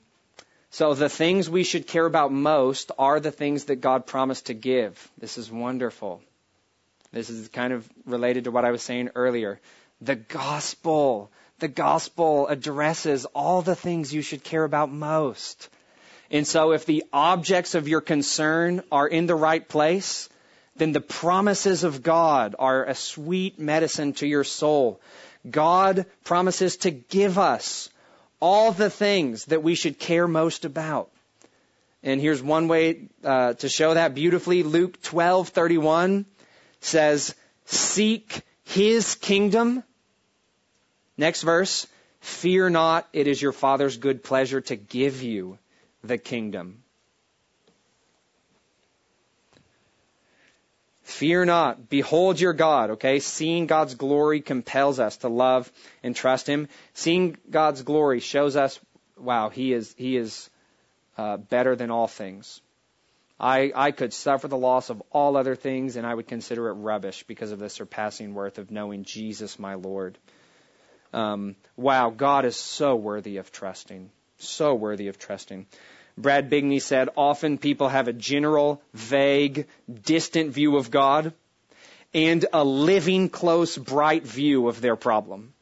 So the things we should care about most are the things that God promised to give. This is wonderful. This is kind of related to what I was saying earlier. The gospel. The gospel addresses all the things you should care about most. And so if the objects of your concern are in the right place, then the promises of God are a sweet medicine to your soul. God promises to give us all the things that we should care most about. And here's one way uh, to show that beautifully. Luke 12:31 says, "Seek His kingdom." Next verse, "Fear not; it is your Father's good pleasure to give you the kingdom. Fear not. Behold your God. Okay. Seeing God's glory compels us to love and trust Him. Seeing God's glory shows us, wow, He is, He is uh, better than all things. I, I could suffer the loss of all other things and I would consider it rubbish because of the surpassing worth of knowing Jesus my Lord. Um, wow, God is so worthy of trusting. So worthy of trusting. Brad Bigney said, often people have a general, vague, distant view of God and a living, close, bright view of their problem.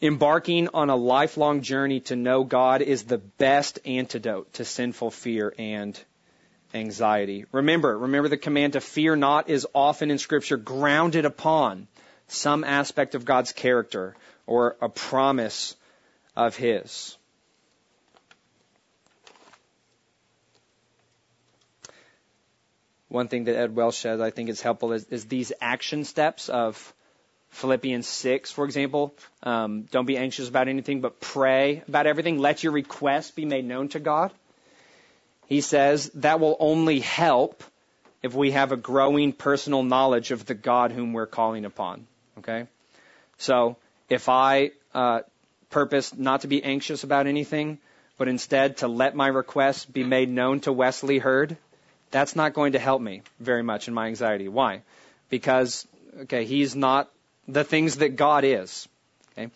Embarking on a lifelong journey to know God is the best antidote to sinful fear and anxiety. Remember, remember the command to fear not is often in scripture grounded upon some aspect of God's character or a promise of His. One thing that Ed Welch says I think is helpful is, is these action steps of Philippians 6, for example. Um, don't be anxious about anything, but pray about everything. Let your requests be made known to God. He says that will only help if we have a growing personal knowledge of the God whom we're calling upon. Okay? So, if I uh, purpose not to be anxious about anything, but instead to let my requests be made known to Wesley Hurd, that's not going to help me very much in my anxiety. Why? Because, okay, he's not the things that God is. Okay?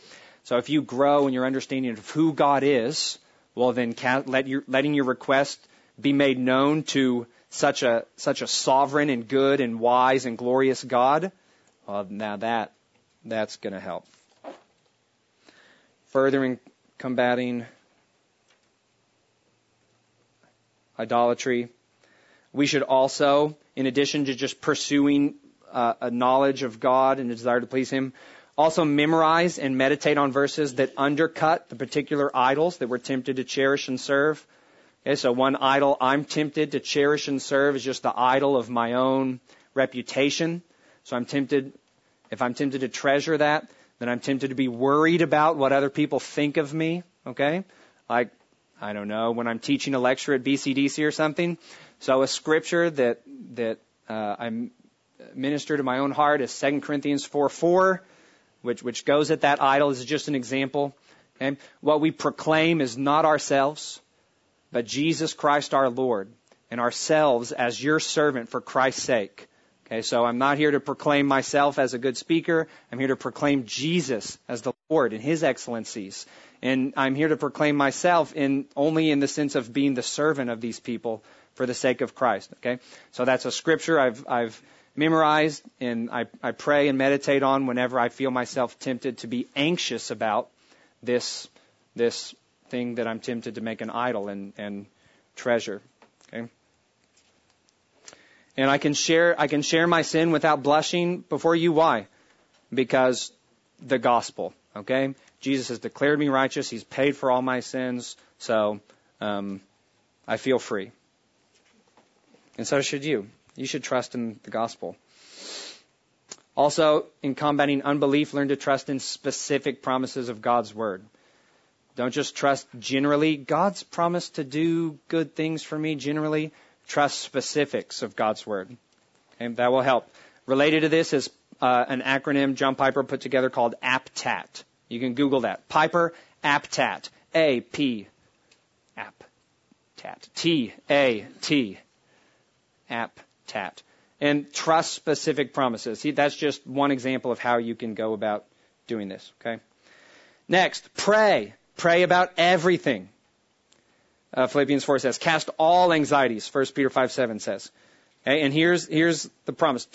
So if you grow in your understanding of who God is, well then let your, letting your request be made known to such a, such a sovereign and good and wise and glorious God, well now that, that's gonna help. Furthering combating idolatry, we should also, in addition to just pursuing uh, a knowledge of God and a desire to please Him, also memorize and meditate on verses that undercut the particular idols that we're tempted to cherish and serve. Okay, so one idol I'm tempted to cherish and serve is just the idol of my own reputation. So I'm tempted, if I'm tempted to treasure that, then I'm tempted to be worried about what other people think of me. Okay? Like, I don't know, when I'm teaching a lecture at BCDC or something. So a scripture that, that, uh, I minister to my own heart is 2 Corinthians 4 4, which, which goes at that idol. This is just an example. Okay? What we proclaim is not ourselves, but Jesus Christ our Lord, and ourselves as your servant for Christ's sake. Okay, so I'm not here to proclaim myself as a good speaker. I'm here to proclaim Jesus as the Lord and His excellencies. And I'm here to proclaim myself in only in the sense of being the servant of these people for the sake of Christ. Okay, so that's a scripture I've I've memorized and I, I pray and meditate on whenever I feel myself tempted to be anxious about this this thing that I'm tempted to make an idol and, and treasure. Okay. And I can share I can share my sin without blushing before you. Why? Because the gospel. Okay? Jesus has declared me righteous. He's paid for all my sins. So um, I feel free. And so should you. You should trust in the gospel. Also, in combating unbelief, learn to trust in specific promises of God's word. Don't just trust generally. God's promised to do good things for me generally. Trust specifics of God's word. And that will help. Related to this is uh, an acronym John Piper put together called APTAT. You can Google that. Piper APTAT. A P APTAT. T A T. APTAT and trust specific promises. See, that's just one example of how you can go about doing this, okay? Next, pray. Pray about everything. Uh, Philippians 4 says, cast all anxieties, 1 Peter 5 7 says. Okay, and here's, here's the promise.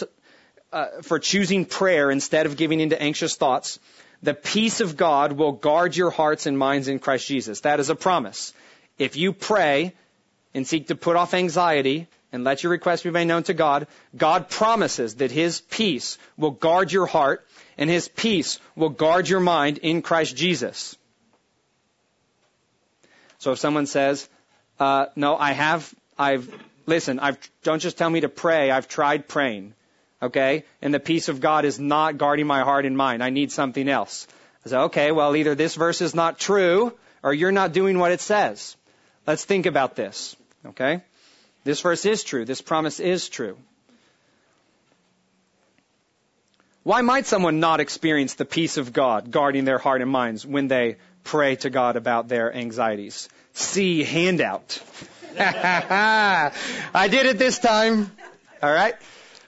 Uh, for choosing prayer instead of giving into anxious thoughts, the peace of God will guard your hearts and minds in Christ Jesus. That is a promise. If you pray and seek to put off anxiety, and let your requests be made known to God, God promises that His peace will guard your heart and His peace will guard your mind in Christ Jesus. So if someone says, uh, no, I have, I've, listen, I've, don't just tell me to pray, I've tried praying. Okay? And the peace of God is not guarding my heart and mind. I need something else. I say, okay, well either this verse is not true or you're not doing what it says. Let's think about this. Okay? This verse is true. This promise is true. Why might someone not experience the peace of God guarding their heart and minds when they pray to God about their anxieties? See handout. I did it this time. All right.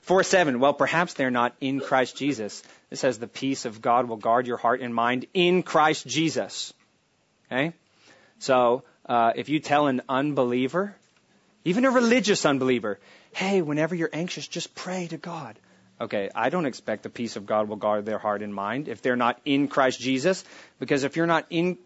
4 7. Well, perhaps they're not in Christ Jesus. It says the peace of God will guard your heart and mind in Christ Jesus. Okay? So, uh, if you tell an unbeliever even a religious unbeliever. Hey, whenever you're anxious, just pray to God. Okay, I don't expect the peace of God will guard their heart and mind if they're not in Christ Jesus, because if you're not in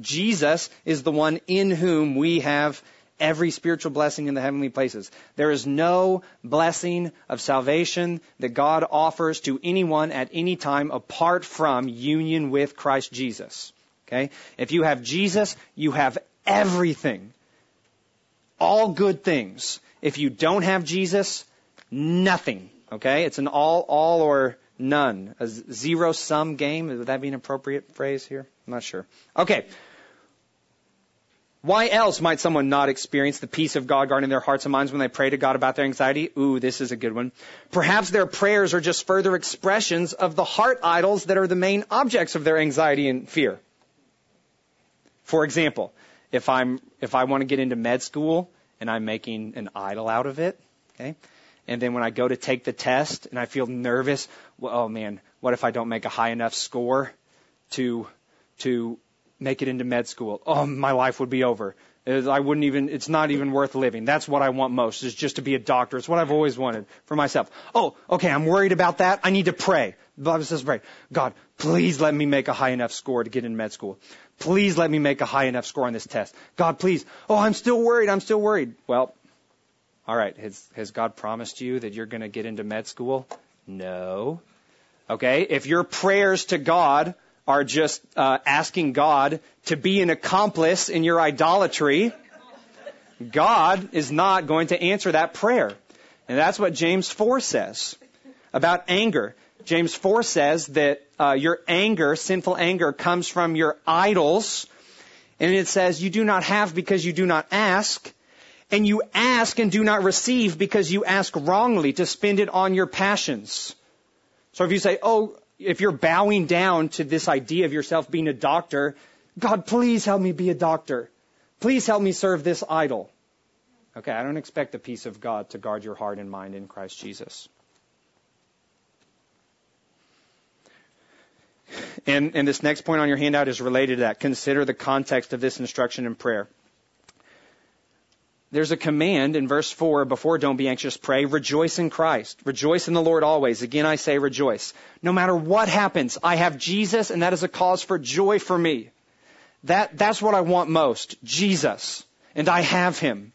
Jesus is the one in whom we have every spiritual blessing in the heavenly places. There is no blessing of salvation that God offers to anyone at any time apart from union with Christ Jesus. Okay? If you have Jesus, you have everything all good things. If you don't have Jesus, nothing. Okay? It's an all, all or none. A zero sum game. Would that be an appropriate phrase here? I'm not sure. Okay. Why else might someone not experience the peace of God guarding their hearts and minds when they pray to God about their anxiety? Ooh, this is a good one. Perhaps their prayers are just further expressions of the heart idols that are the main objects of their anxiety and fear. For example, if I'm if I want to get into med school and I'm making an idol out of it, okay? And then when I go to take the test and I feel nervous, well, oh man, what if I don't make a high enough score to to make it into med school? Oh, my life would be over. I wouldn't even, it's not even worth living. That's what I want most, is just to be a doctor. It's what I've always wanted for myself. Oh, okay, I'm worried about that. I need to pray. The Bible says pray. God, please let me make a high enough score to get in med school. Please let me make a high enough score on this test. God, please. Oh, I'm still worried. I'm still worried. Well, all right. Has, has God promised you that you're going to get into med school? No. Okay. If your prayers to God are just uh, asking God to be an accomplice in your idolatry, God is not going to answer that prayer. And that's what James 4 says about anger. James 4 says that uh, your anger, sinful anger, comes from your idols. And it says, you do not have because you do not ask. And you ask and do not receive because you ask wrongly to spend it on your passions. So if you say, oh, if you're bowing down to this idea of yourself being a doctor, God, please help me be a doctor. Please help me serve this idol. Okay, I don't expect the peace of God to guard your heart and mind in Christ Jesus. And, and this next point on your handout is related to that. Consider the context of this instruction in prayer. There's a command in verse 4 before don't be anxious, pray. Rejoice in Christ. Rejoice in the Lord always. Again, I say rejoice. No matter what happens, I have Jesus, and that is a cause for joy for me. That, that's what I want most. Jesus. And I have Him.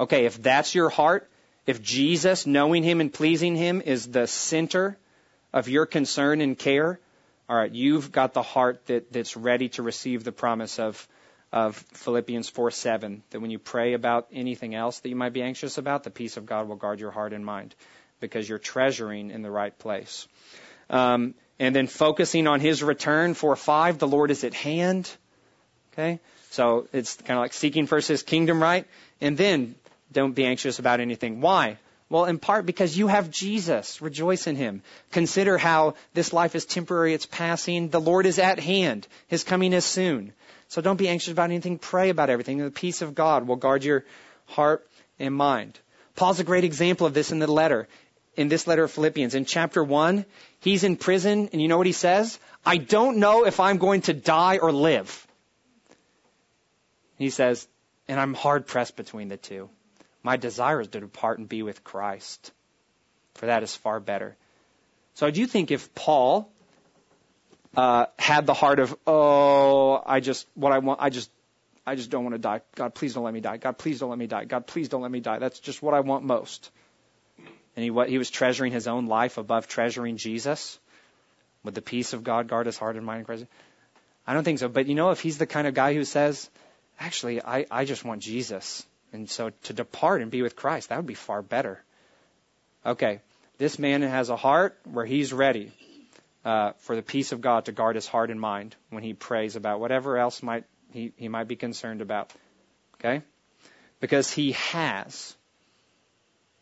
Okay, if that's your heart, if Jesus, knowing Him and pleasing Him, is the center of your concern and care, all right, you've got the heart that, that's ready to receive the promise of, of Philippians 4 7, that when you pray about anything else that you might be anxious about, the peace of God will guard your heart and mind because you're treasuring in the right place. Um, and then focusing on His return, 4 5, the Lord is at hand. Okay? So it's kind of like seeking first His kingdom, right? And then don't be anxious about anything. Why? Well, in part because you have Jesus. Rejoice in Him. Consider how this life is temporary, it's passing. The Lord is at hand. His coming is soon. So don't be anxious about anything. Pray about everything. The peace of God will guard your heart and mind. Paul's a great example of this in the letter. In this letter of Philippians, in chapter 1, he's in prison, and you know what he says? I don't know if I'm going to die or live. He says, and I'm hard pressed between the two. My desire is to depart and be with Christ, for that is far better. So I do think if Paul uh, had the heart of, oh, I just what I want, I just I just don't want to die. God, please don't let me die. God, please don't let me die. God, please don't let me die. That's just what I want most. And he what he was treasuring his own life above treasuring Jesus. Would the peace of God guard his heart and mind in Christ? I don't think so. But you know, if he's the kind of guy who says, actually, I, I just want Jesus. And so to depart and be with Christ, that would be far better. Okay, this man has a heart where he's ready uh, for the peace of God to guard his heart and mind when he prays about whatever else might he, he might be concerned about. Okay? Because he has.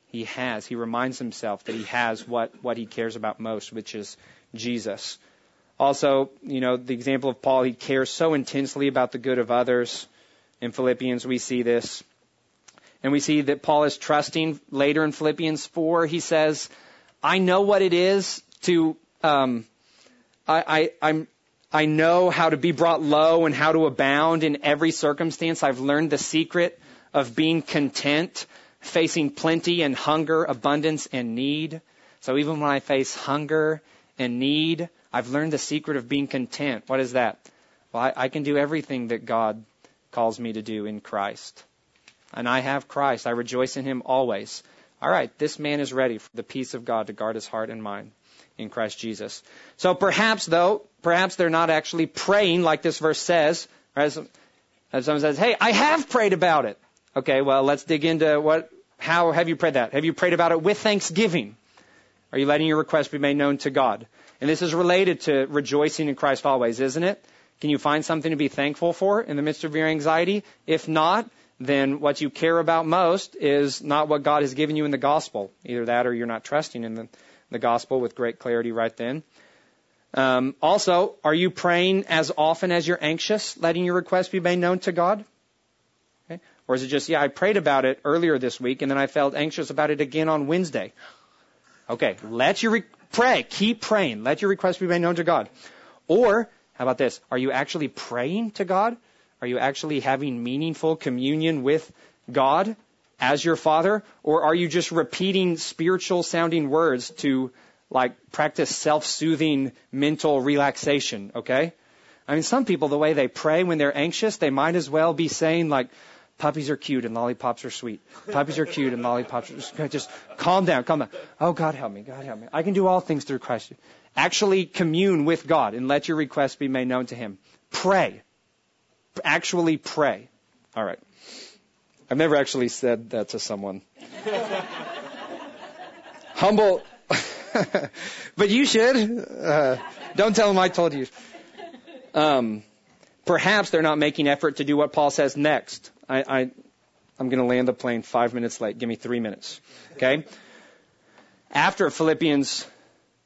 He has. He reminds himself that he has what, what he cares about most, which is Jesus. Also, you know, the example of Paul, he cares so intensely about the good of others. In Philippians, we see this. And we see that Paul is trusting later in Philippians 4. He says, I know what it is to, um, I, I, I'm, I know how to be brought low and how to abound in every circumstance. I've learned the secret of being content, facing plenty and hunger, abundance and need. So even when I face hunger and need, I've learned the secret of being content. What is that? Well, I, I can do everything that God calls me to do in Christ. And I have Christ. I rejoice in him always. All right, this man is ready for the peace of God to guard his heart and mind in Christ Jesus. So perhaps, though, perhaps they're not actually praying like this verse says. As, as someone says, hey, I have prayed about it. Okay, well, let's dig into what, how have you prayed that? Have you prayed about it with thanksgiving? Are you letting your request be made known to God? And this is related to rejoicing in Christ always, isn't it? Can you find something to be thankful for in the midst of your anxiety? If not, then what you care about most is not what God has given you in the gospel. Either that or you're not trusting in the, the gospel with great clarity right then. Um, also, are you praying as often as you're anxious, letting your request be made known to God? Okay. Or is it just, yeah, I prayed about it earlier this week and then I felt anxious about it again on Wednesday? Okay, let your re- pray. Keep praying. Let your request be made known to God. Or how about this? Are you actually praying to God? Are you actually having meaningful communion with God as your Father? Or are you just repeating spiritual sounding words to like practice self-soothing mental relaxation, okay? I mean, some people, the way they pray when they're anxious, they might as well be saying like, puppies are cute and lollipops are sweet. Puppies are cute and lollipops are. Just calm down, calm down. Oh, God help me, God help me. I can do all things through Christ. Actually commune with God and let your requests be made known to Him. Pray. Actually pray. All right. I've never actually said that to someone. humble, but you should. Uh, don't tell them I told you. Um, perhaps they're not making effort to do what Paul says next. I, I I'm going to land the plane five minutes late. Give me three minutes. Okay. After Philippians,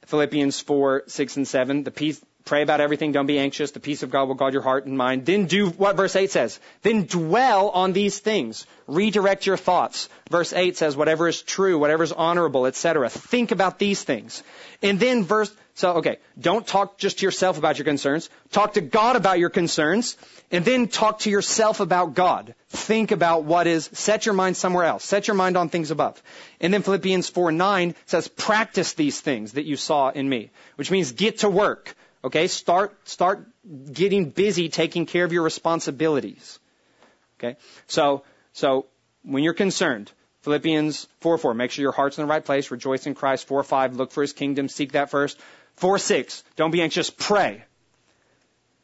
Philippians 4, 6, and 7, the peace, Pray about everything. Don't be anxious. The peace of God will guard your heart and mind. Then do what verse 8 says. Then dwell on these things. Redirect your thoughts. Verse 8 says, whatever is true, whatever is honorable, etc. Think about these things. And then verse, so okay, don't talk just to yourself about your concerns. Talk to God about your concerns. And then talk to yourself about God. Think about what is, set your mind somewhere else. Set your mind on things above. And then Philippians 4, 9 says, practice these things that you saw in me. Which means get to work. Okay, start, start getting busy taking care of your responsibilities. Okay, so, so when you're concerned, Philippians 4 4, make sure your heart's in the right place, rejoice in Christ. 4 5, look for his kingdom, seek that first. 4 6, don't be anxious, pray.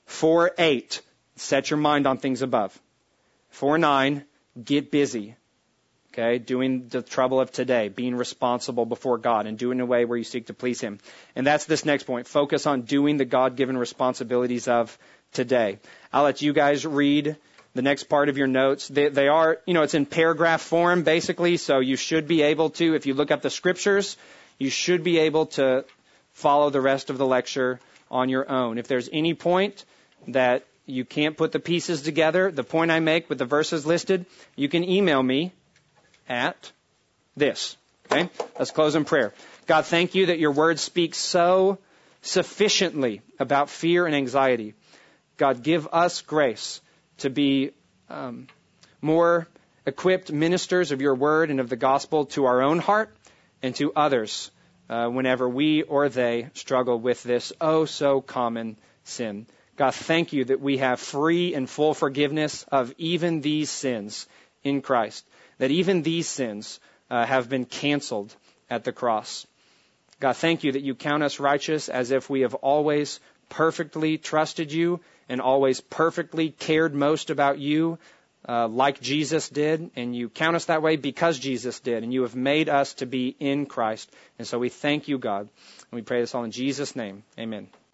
4 8, set your mind on things above. 4 9, get busy. Okay, doing the trouble of today, being responsible before God and doing a way where you seek to please Him. And that's this next point. Focus on doing the God-given responsibilities of today. I'll let you guys read the next part of your notes. They, they are, you know, it's in paragraph form basically, so you should be able to, if you look up the scriptures, you should be able to follow the rest of the lecture on your own. If there's any point that you can't put the pieces together, the point I make with the verses listed, you can email me at this. Okay? Let's close in prayer. God, thank you that your word speaks so sufficiently about fear and anxiety. God, give us grace to be um, more equipped ministers of your word and of the gospel to our own heart and to others uh, whenever we or they struggle with this oh so common sin. God, thank you that we have free and full forgiveness of even these sins in Christ that even these sins uh, have been canceled at the cross. God, thank you that you count us righteous as if we have always perfectly trusted you and always perfectly cared most about you, uh, like Jesus did. And you count us that way because Jesus did. And you have made us to be in Christ. And so we thank you, God. And we pray this all in Jesus' name. Amen.